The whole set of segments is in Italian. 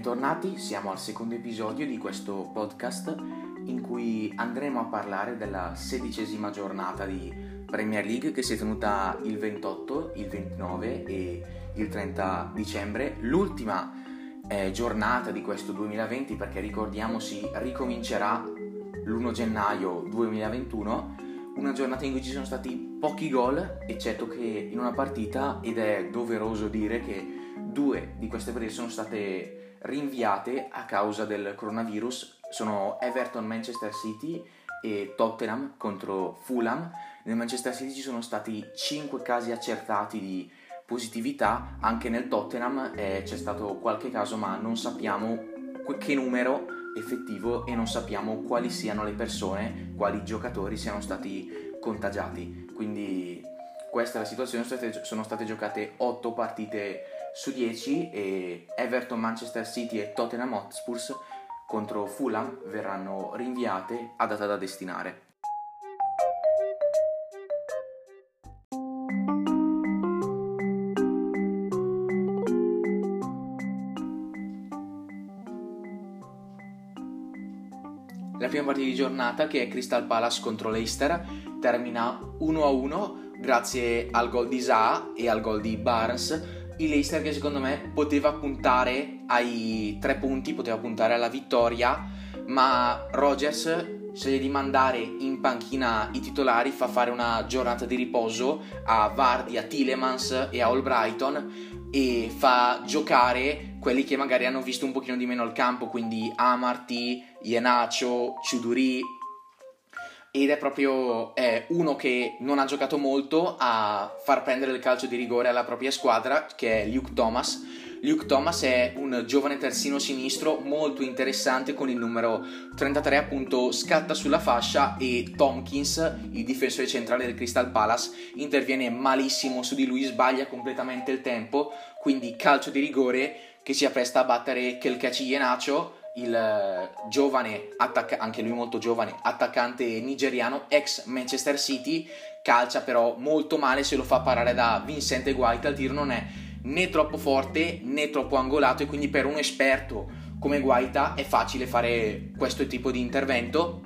bentornati, siamo al secondo episodio di questo podcast in cui andremo a parlare della sedicesima giornata di Premier League che si è tenuta il 28, il 29 e il 30 dicembre, l'ultima eh, giornata di questo 2020 perché ricordiamo si ricomincerà l'1 gennaio 2021, una giornata in cui ci sono stati pochi gol, eccetto che in una partita ed è doveroso dire che due di queste partite sono state rinviate a causa del coronavirus sono Everton Manchester City e Tottenham contro Fulham. Nel Manchester City ci sono stati 5 casi accertati di positività, anche nel Tottenham eh, c'è stato qualche caso ma non sappiamo che numero effettivo e non sappiamo quali siano le persone, quali giocatori siano stati contagiati. Quindi questa è la situazione, sono state, sono state giocate 8 partite su 10 e Everton, Manchester City e Tottenham Hotspurs contro Fulham verranno rinviate a data da destinare. La prima partita di giornata, che è Crystal Palace contro Leicester, termina 1-1 grazie al gol di Zaha e al gol di Barnes il Leicester che secondo me poteva puntare ai tre punti, poteva puntare alla vittoria, ma Rogers sceglie di mandare in panchina i titolari, fa fare una giornata di riposo a Vardy, a Tillemans e a Albrighton e fa giocare quelli che magari hanno visto un pochino di meno il campo, quindi Amarty, Ienacio, Ciuduri, ed è proprio eh, uno che non ha giocato molto a far prendere il calcio di rigore alla propria squadra, che è Luke Thomas. Luke Thomas è un giovane terzino sinistro molto interessante con il numero 33 appunto scatta sulla fascia e Tompkins, il difensore centrale del Crystal Palace, interviene malissimo su di lui, sbaglia completamente il tempo, quindi calcio di rigore che si appresta a battere Kelkachi Ienacho il eh, giovane, attacca- anche lui molto giovane, attaccante nigeriano, ex Manchester City, calcia però molto male, se lo fa parare da Vincente Guaita, il tiro non è né troppo forte né troppo angolato e quindi per un esperto come Guaita è facile fare questo tipo di intervento.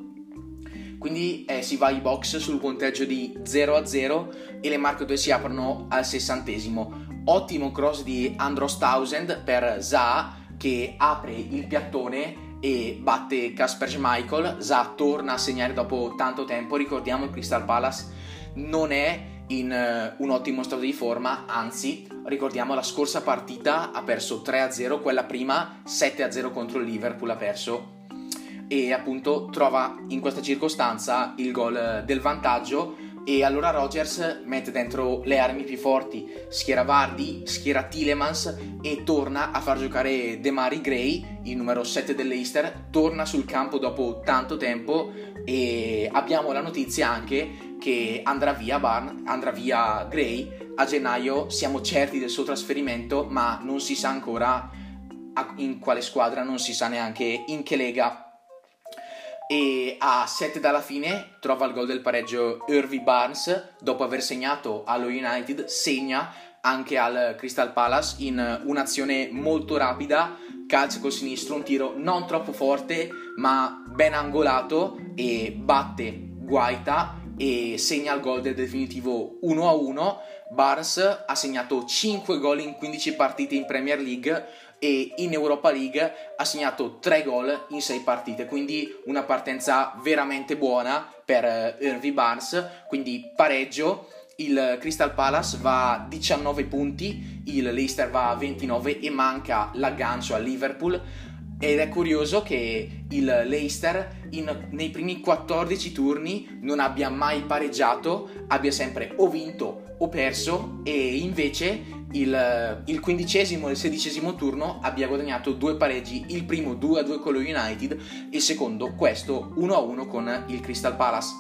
Quindi eh, si va ai box sul punteggio di 0 a 0 e le marche 2 si aprono al sessantesimo. Ottimo cross di Andros Tausend per Zaha che apre il piattone e batte Kasper Schmeichel. Za torna a segnare dopo tanto tempo. Ricordiamo il Crystal Palace non è in uh, un ottimo stato di forma, anzi, ricordiamo la scorsa partita ha perso 3-0, quella prima 7-0 contro il Liverpool ha perso e appunto trova in questa circostanza il gol del vantaggio e allora Rogers mette dentro le armi più forti, schiera Vardy, schiera Tillemans e torna a far giocare Demari Gray, il numero 7 dell'Eister, torna sul campo dopo tanto tempo e abbiamo la notizia anche che andrà via, Barn, andrà via Gray. A gennaio, siamo certi del suo trasferimento ma non si sa ancora in quale squadra, non si sa neanche in che lega e a 7 dalla fine trova il gol del pareggio Irvy Barnes. Dopo aver segnato allo United segna anche al Crystal Palace in un'azione molto rapida. Calcia col sinistro un tiro non troppo forte ma ben angolato e batte Guaita e segna il gol del definitivo 1-1 Barnes ha segnato 5 gol in 15 partite in Premier League e in Europa League ha segnato 3 gol in 6 partite, quindi una partenza veramente buona per Irvy eh, Barnes, quindi pareggio. Il Crystal Palace va a 19 punti, il Leicester va a 29 e manca l'aggancio al Liverpool ed è curioso che il Leicester in, nei primi 14 turni non abbia mai pareggiato, abbia sempre o vinto o perso e invece il, il quindicesimo e il sedicesimo turno abbia guadagnato due pareggi, il primo 2-2 con lo United, il secondo questo 1-1 con il Crystal Palace.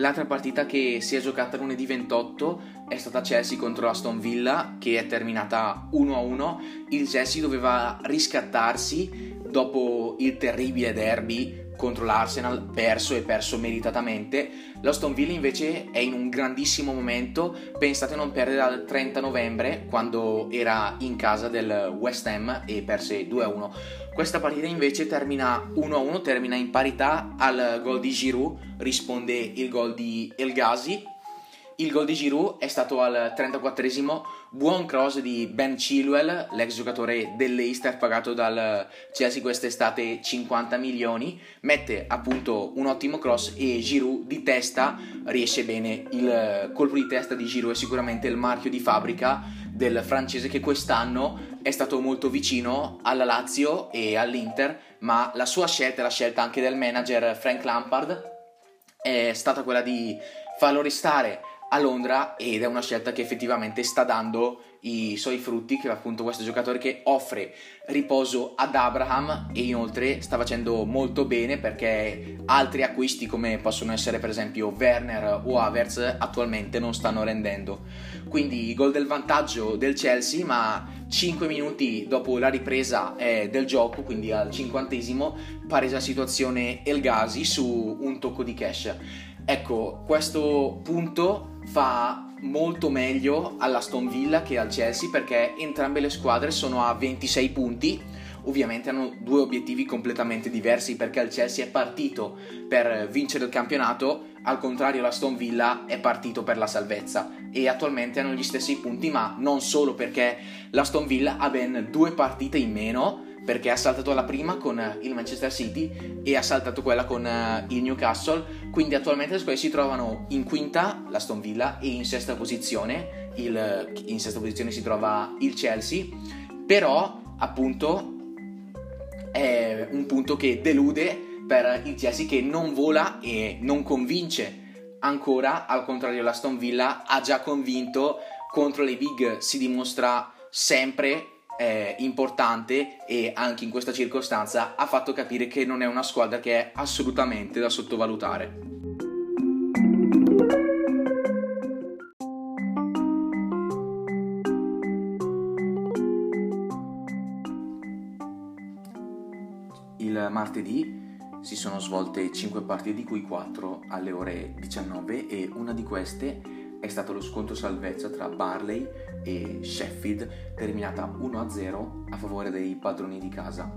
L'altra partita che si è giocata lunedì 28 è stata Chelsea contro Aston Villa che è terminata 1-1. Il Chelsea doveva riscattarsi dopo il terribile derby contro l'Arsenal, perso e perso meritatamente. L'Aston Villa invece è in un grandissimo momento, pensate a non perdere dal 30 novembre quando era in casa del West Ham e perse 2-1. Questa partita invece termina 1-1, termina in parità al gol di Giroud, risponde il gol di El Ghazi il gol di Giroud è stato al 34esimo, buon cross di Ben Chilwell, l'ex giocatore dell'Eister pagato dal Chelsea quest'estate 50 milioni, mette appunto un ottimo cross e Giroud di testa riesce bene. Il colpo di testa di Giroud è sicuramente il marchio di fabbrica del francese che quest'anno è stato molto vicino alla Lazio e all'Inter, ma la sua scelta, la scelta anche del manager Frank Lampard, è stata quella di farlo restare a Londra ed è una scelta che effettivamente sta dando i suoi frutti, che è appunto questo giocatore che offre riposo ad Abraham e inoltre sta facendo molto bene perché altri acquisti come possono essere per esempio Werner o Havertz attualmente non stanno rendendo. Quindi gol del vantaggio del Chelsea ma 5 minuti dopo la ripresa eh, del gioco, quindi al cinquantesimo, palesa situazione El Ghazi su un tocco di cash. Ecco, questo punto fa molto meglio all'Aston Villa che al Chelsea perché entrambe le squadre sono a 26 punti. Ovviamente hanno due obiettivi completamente diversi perché il Chelsea è partito per vincere il campionato, al contrario l'Aston Villa è partito per la salvezza e attualmente hanno gli stessi punti, ma non solo perché l'Aston Villa ha ben due partite in meno perché ha saltato la prima con il Manchester City e ha saltato quella con eh, il Newcastle, quindi attualmente le squadre si trovano in quinta la Stone Villa e in sesta posizione, il, in sesta posizione si trova il Chelsea, però appunto è un punto che delude per il Chelsea che non vola e non convince ancora, al contrario la Stone Villa ha già convinto. Contro le big si dimostra sempre eh, importante e anche in questa circostanza ha fatto capire che non è una squadra che è assolutamente da sottovalutare. Il martedì si sono svolte 5 partite, di cui 4 alle ore 19 e una di queste è stato lo scontro salvezza tra Barley e Sheffield, terminata 1-0 a favore dei padroni di casa.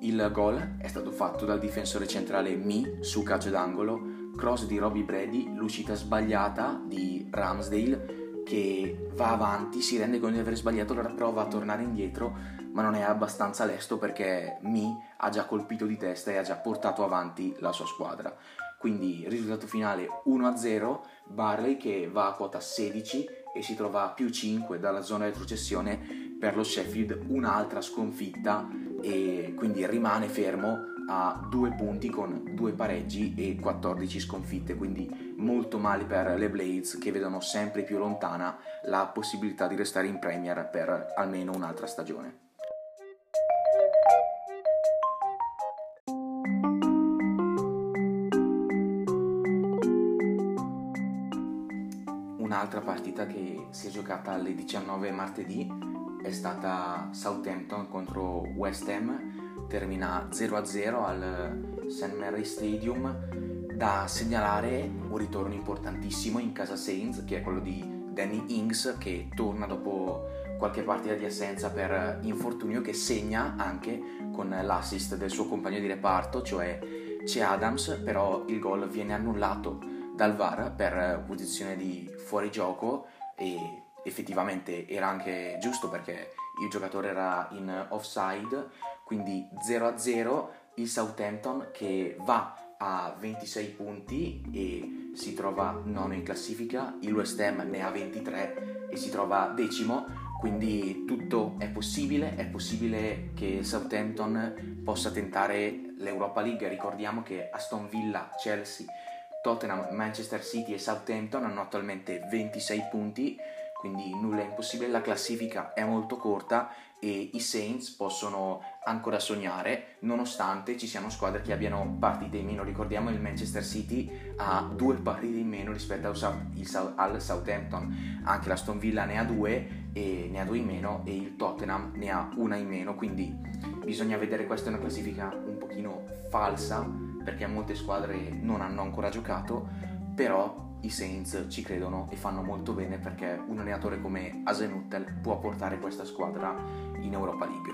Il gol è stato fatto dal difensore centrale Mi su calcio d'angolo, cross di Robbie Brady, l'uscita sbagliata di Ramsdale che va avanti, si rende conto di aver sbagliato, allora prova a tornare indietro, ma non è abbastanza lesto perché Mi ha già colpito di testa e ha già portato avanti la sua squadra. Quindi risultato finale 1-0, Barley che va a quota 16 e si trova a più 5 dalla zona retrocessione per lo Sheffield, un'altra sconfitta e quindi rimane fermo a due punti con due pareggi e 14 sconfitte, quindi molto male per le Blades che vedono sempre più lontana la possibilità di restare in Premier per almeno un'altra stagione. Un'altra partita che si è giocata alle 19 martedì è stata Southampton contro West Ham, termina 0-0 al St. Mary Stadium. Da segnalare un ritorno importantissimo in casa Saints, che è quello di Danny Ings, che torna dopo qualche partita di assenza per infortunio, che segna anche con l'assist del suo compagno di reparto, cioè c'è Adams, però il gol viene annullato dal VAR per posizione di fuorigioco e effettivamente era anche giusto perché il giocatore era in offside, quindi 0-0 il Southampton che va a 26 punti e si trova nono in classifica, il West Ham ne ha 23 e si trova decimo, quindi tutto è possibile, è possibile che Southampton possa tentare l'Europa League, ricordiamo che Aston Villa, Chelsea Tottenham, Manchester City e Southampton hanno attualmente 26 punti, quindi nulla è impossibile, la classifica è molto corta e i Saints possono ancora sognare nonostante ci siano squadre che abbiano partite in meno. Ricordiamo il Manchester City ha due partite in meno rispetto al, South, al Southampton, anche la Stone Villa ne ha due e ne ha due in meno e il Tottenham ne ha una in meno, quindi bisogna vedere questa è una classifica un pochino falsa perché molte squadre non hanno ancora giocato, però i Saints ci credono e fanno molto bene perché un allenatore come Asenuttel può portare questa squadra in Europa League.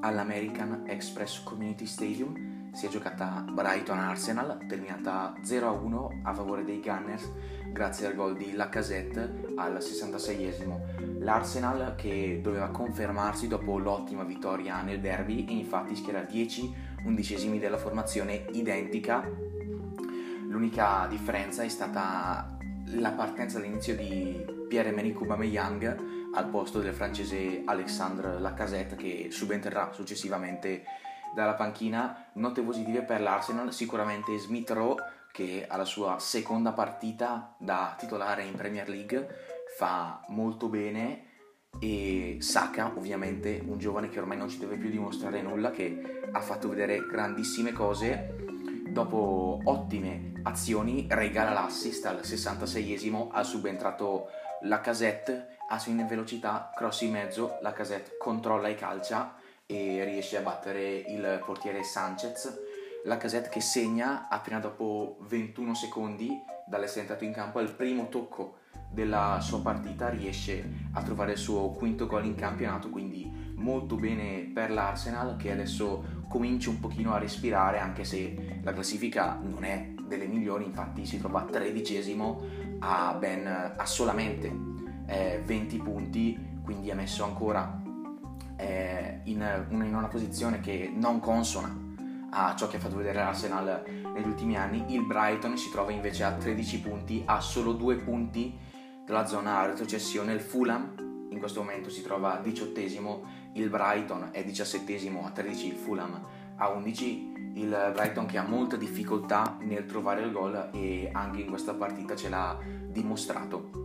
All'American Express Community Stadium si è giocata Brighton-Arsenal, terminata 0-1 a favore dei Gunners grazie al gol di Lacazette al 66esimo. L'Arsenal che doveva confermarsi dopo l'ottima vittoria nel derby e infatti schiera 10 undicesimi della formazione identica. L'unica differenza è stata la partenza all'inizio di Pierre-Emerick Aubameyang al posto del francese Alexandre Lacazette che subentrerà successivamente dalla panchina. Note positive per l'Arsenal, sicuramente Smith Rowe che alla sua seconda partita da titolare in Premier League fa molto bene e Saka ovviamente un giovane che ormai non ci deve più dimostrare nulla che ha fatto vedere grandissime cose dopo ottime azioni regala l'assist al 66esimo al subentrato la casette assegna in velocità cross in mezzo la casette controlla e calcia e riesce a battere il portiere Sanchez. La casetta che segna appena dopo 21 secondi dall'essere entrato in campo al primo tocco della sua partita riesce a trovare il suo quinto gol in campionato quindi molto bene per l'Arsenal che adesso comincia un pochino a respirare anche se la classifica non è delle migliori infatti si trova tredicesimo a, ben, a solamente eh, 20 punti quindi ha messo ancora eh, in, in una posizione che non consona a ciò che ha fatto vedere l'Arsenal negli ultimi anni, il Brighton si trova invece a 13 punti, a solo 2 punti dalla zona retrocessione, il Fulham in questo momento si trova a 18 il Brighton è 17 a 13, il Fulham a 11, il Brighton che ha molta difficoltà nel trovare il gol e anche in questa partita ce l'ha dimostrato.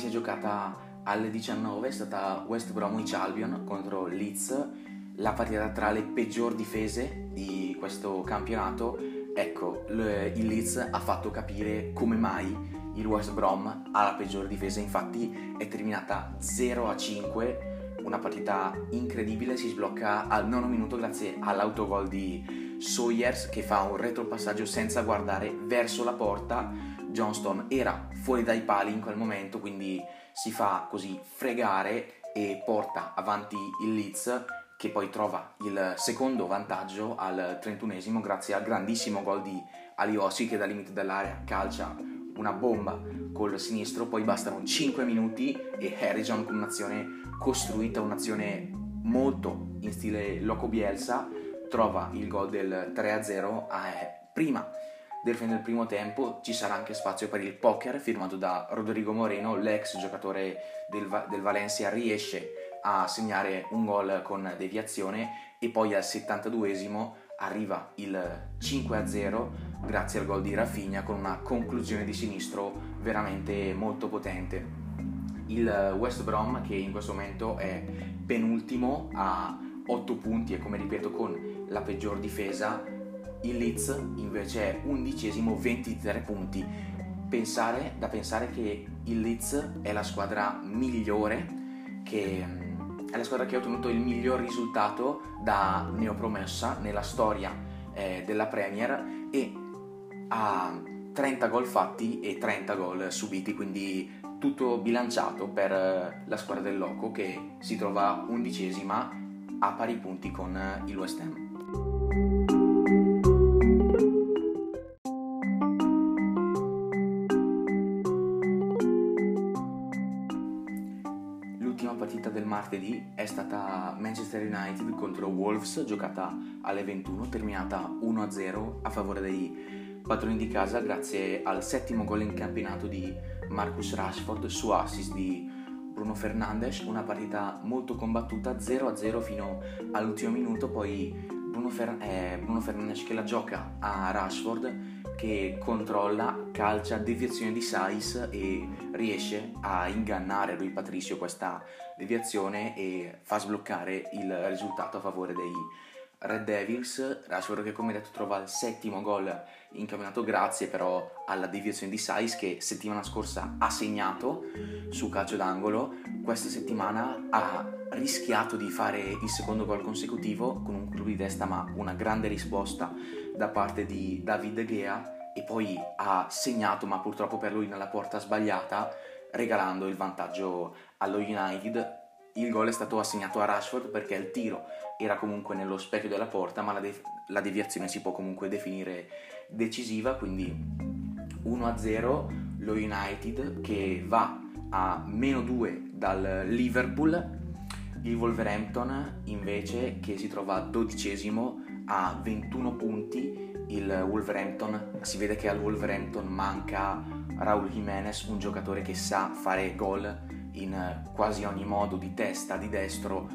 Si è giocata alle 19 è stata West Bromwich Albion contro Leeds, la partita tra le peggior difese di questo campionato. Ecco, il Leeds ha fatto capire come mai il West Brom ha la peggior difesa, infatti è terminata 0 a 5, una partita incredibile, si sblocca al nono minuto grazie all'autogol di Sawyers che fa un retropassaggio senza guardare verso la porta Johnston era fuori dai pali in quel momento, quindi si fa così fregare e porta avanti il Leeds che poi trova il secondo vantaggio al 31esimo grazie al grandissimo gol di Aliossi che dal limite dell'area calcia una bomba col sinistro, poi bastano 5 minuti e Harrison con un'azione costruita, un'azione molto in stile Loco Bielsa, trova il gol del 3-0 eh, prima del fine del primo tempo ci sarà anche spazio per il poker firmato da Rodrigo Moreno, l'ex giocatore del, del Valencia riesce a segnare un gol con deviazione e poi al 72esimo arriva il 5-0 grazie al gol di Rafinha con una conclusione di sinistro veramente molto potente. Il West Brom che in questo momento è penultimo a 8 punti e come ripeto con la peggior difesa il Leeds invece è undicesimo, 23 punti. Pensare, da pensare che il Leeds è la squadra migliore, che è la squadra che ha ottenuto il miglior risultato da neopromessa nella storia eh, della Premier e ha 30 gol fatti e 30 gol subiti, quindi tutto bilanciato per la squadra del Loco che si trova undicesima a pari punti con il West Ham. Martedì è stata Manchester United contro Wolves, giocata alle 21, terminata 1-0 a favore dei padroni di casa grazie al settimo gol in campionato di Marcus Rashford su assist di Bruno Fernandes, una partita molto combattuta 0-0 fino all'ultimo minuto, poi Bruno, Fer- eh, Bruno Fernandes che la gioca a Rashford che controlla, calcia, deviazione di Sais e riesce a ingannare lui Patricio questa deviazione e fa sbloccare il risultato a favore dei Red Devils. Rashford che come detto trova il settimo gol in campionato grazie però alla deviazione di Sais che settimana scorsa ha segnato su calcio d'angolo. Questa settimana ha rischiato di fare il secondo gol consecutivo con un colpo di testa ma una grande risposta da parte di David Gea e poi ha segnato ma purtroppo per lui nella porta sbagliata regalando il vantaggio allo United. Il gol è stato assegnato a Rashford perché il tiro era comunque nello specchio della porta ma la, de- la deviazione si può comunque definire decisiva quindi 1-0 lo United che va a meno 2 dal Liverpool il Wolverhampton invece che si trova dodicesimo a 21 punti, il Wolverhampton, si vede che al Wolverhampton manca Raul Jimenez, un giocatore che sa fare gol in quasi ogni modo di testa, di destro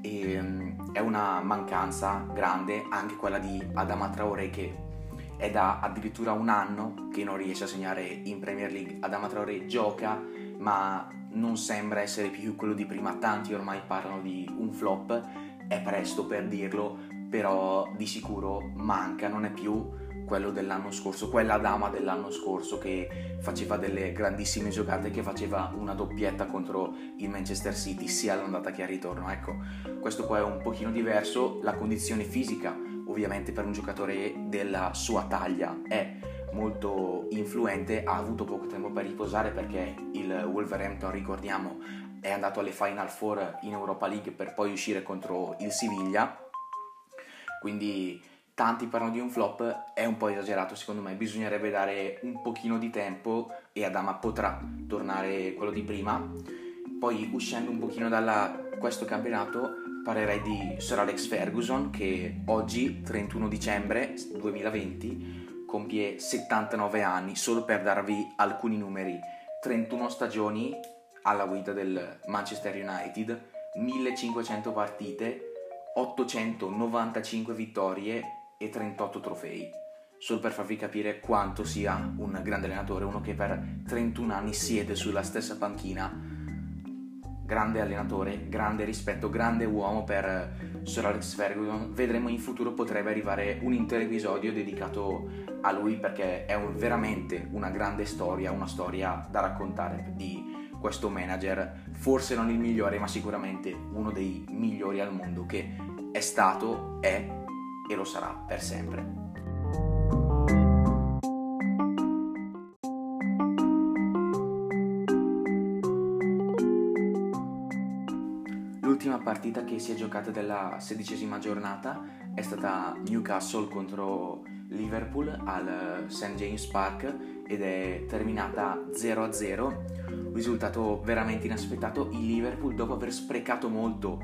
e um, è una mancanza grande anche quella di Adama Traoré che è da addirittura un anno che non riesce a segnare in Premier League. Adama Traoré gioca ma non sembra essere più quello di prima, tanti ormai parlano di un flop, è presto per dirlo, però di sicuro manca, non è più quello dell'anno scorso, quella dama dell'anno scorso che faceva delle grandissime giocate, che faceva una doppietta contro il Manchester City sia all'andata che al ritorno. Ecco, questo qua è un pochino diverso, la condizione fisica ovviamente per un giocatore della sua taglia è molto influente, ha avuto poco tempo per riposare perché il Wolverhampton, ricordiamo, è andato alle Final Four in Europa League per poi uscire contro il Siviglia quindi tanti parlano di un flop, è un po' esagerato secondo me, bisognerebbe dare un pochino di tempo e Adama potrà tornare quello di prima. Poi uscendo un pochino da questo campionato parlerei di Sir Alex Ferguson che oggi, 31 dicembre 2020, compie 79 anni, solo per darvi alcuni numeri, 31 stagioni alla guida del Manchester United, 1500 partite, 895 vittorie e 38 trofei. Solo per farvi capire quanto sia un grande allenatore, uno che per 31 anni siede sulla stessa panchina. Grande allenatore, grande rispetto, grande uomo per Sir Alex Ferguson. Vedremo in futuro potrebbe arrivare un intero episodio dedicato a lui perché è un, veramente una grande storia, una storia da raccontare di questo manager, forse non il migliore, ma sicuramente uno dei migliori al mondo che è stato, è e lo sarà per sempre. Partita che si è giocata della sedicesima giornata è stata Newcastle contro Liverpool al St. James Park ed è terminata 0-0, risultato veramente inaspettato. Il Liverpool dopo aver sprecato molto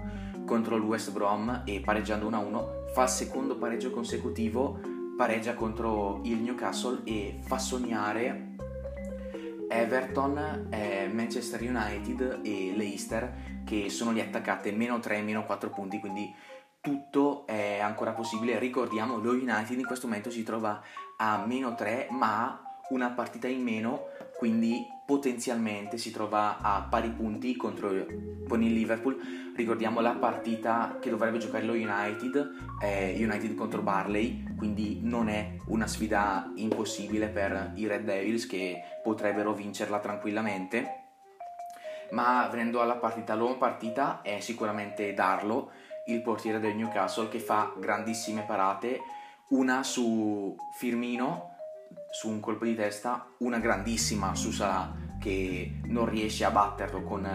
contro il West Brom e pareggiando 1-1 fa il secondo pareggio consecutivo, pareggia contro il Newcastle e fa sognare Everton, eh, Manchester United e Leicester che sono lì attaccate meno 3, meno 4 punti, quindi tutto è ancora possibile. Ricordiamo, lo United in questo momento si trova a meno 3, ma una partita in meno, quindi potenzialmente si trova a pari punti contro, con il Liverpool. Ricordiamo la partita che dovrebbe giocare lo United, è United contro Barley, quindi non è una sfida impossibile per i Red Devils che potrebbero vincerla tranquillamente. Ma venendo alla partita, l'uomo partita è sicuramente Darlo, il portiere del Newcastle che fa grandissime parate, una su Firmino su un colpo di testa, una grandissima su Salah che non riesce a batterlo con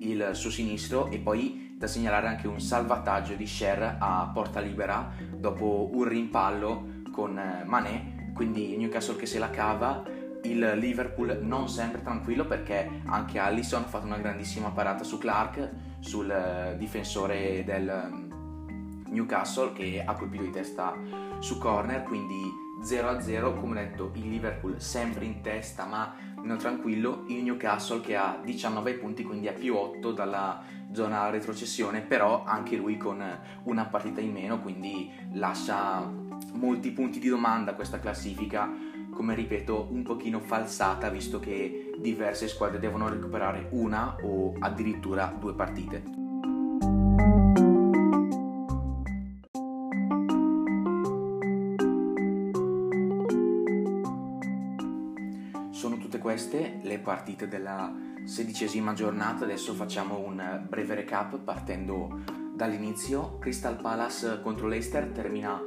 il suo sinistro e poi da segnalare anche un salvataggio di Sher a porta libera dopo un rimpallo con Mané, quindi Newcastle che se la cava il Liverpool non sempre tranquillo perché anche Allison ha fatto una grandissima parata su Clark, sul difensore del Newcastle che ha colpito di testa su corner, quindi 0-0, come detto il Liverpool sempre in testa ma meno tranquillo, il Newcastle che ha 19 punti quindi è più 8 dalla zona retrocessione, però anche lui con una partita in meno, quindi lascia molti punti di domanda questa classifica, come ripeto un pochino falsata visto che diverse squadre devono recuperare una o addirittura due partite. Queste le partite della sedicesima giornata, adesso facciamo un breve recap partendo dall'inizio. Crystal Palace contro Leicester termina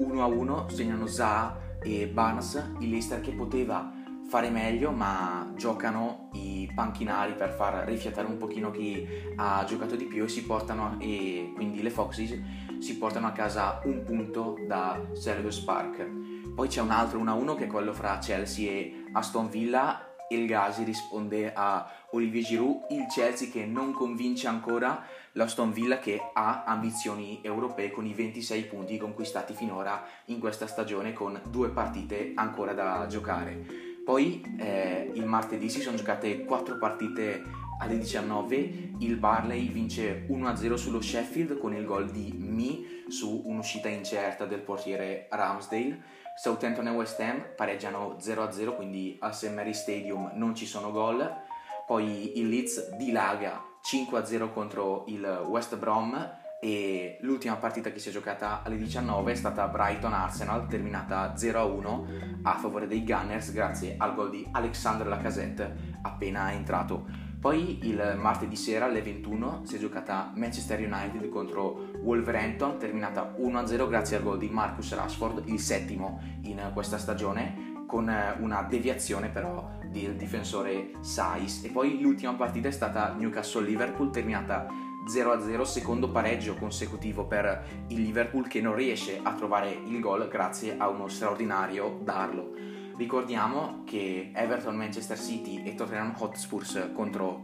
1-1, segnano Zaha e Barnes, il Leicester che poteva fare meglio ma giocano i panchinari per far rifiatare un pochino chi ha giocato di più e si portano e quindi le Foxes si portano a casa un punto da Selhurst Park poi c'è un altro 1-1 che è quello fra Chelsea e Aston Villa. Il Gasi risponde a Olivier Giroud, il Chelsea che non convince ancora l'Aston Villa che ha ambizioni europee con i 26 punti conquistati finora in questa stagione con due partite ancora da giocare. Poi eh, il martedì si sono giocate 4 partite alle 19 il Barley vince 1-0 sullo Sheffield con il gol di Mi su un'uscita incerta del portiere Ramsdale. Southampton e West Ham pareggiano 0-0, quindi al St. Mary Stadium non ci sono gol. Poi il Leeds dilaga 5-0 contro il West Brom e l'ultima partita che si è giocata alle 19 è stata Brighton-Arsenal, terminata 0-1 a favore dei Gunners grazie al gol di Alexandre Lacazette appena entrato. Poi il martedì sera alle 21 si è giocata Manchester United contro Wolverhampton, terminata 1-0 grazie al gol di Marcus Rashford, il settimo in questa stagione, con una deviazione però del difensore Sais. E poi l'ultima partita è stata Newcastle-Liverpool, terminata 0-0, secondo pareggio consecutivo per il Liverpool che non riesce a trovare il gol grazie a uno straordinario Darlo. Ricordiamo che Everton, Manchester City e Tottenham Hotspurs contro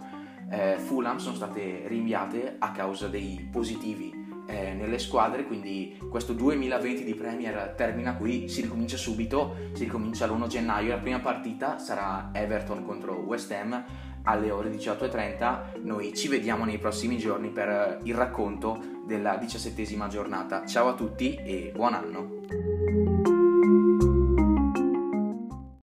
eh, Fulham sono state rinviate a causa dei positivi eh, nelle squadre, quindi questo 2020 di Premier termina qui, si ricomincia subito, si ricomincia l'1 gennaio, la prima partita sarà Everton contro West Ham alle ore 18.30, noi ci vediamo nei prossimi giorni per il racconto della diciassettesima giornata. Ciao a tutti e buon anno!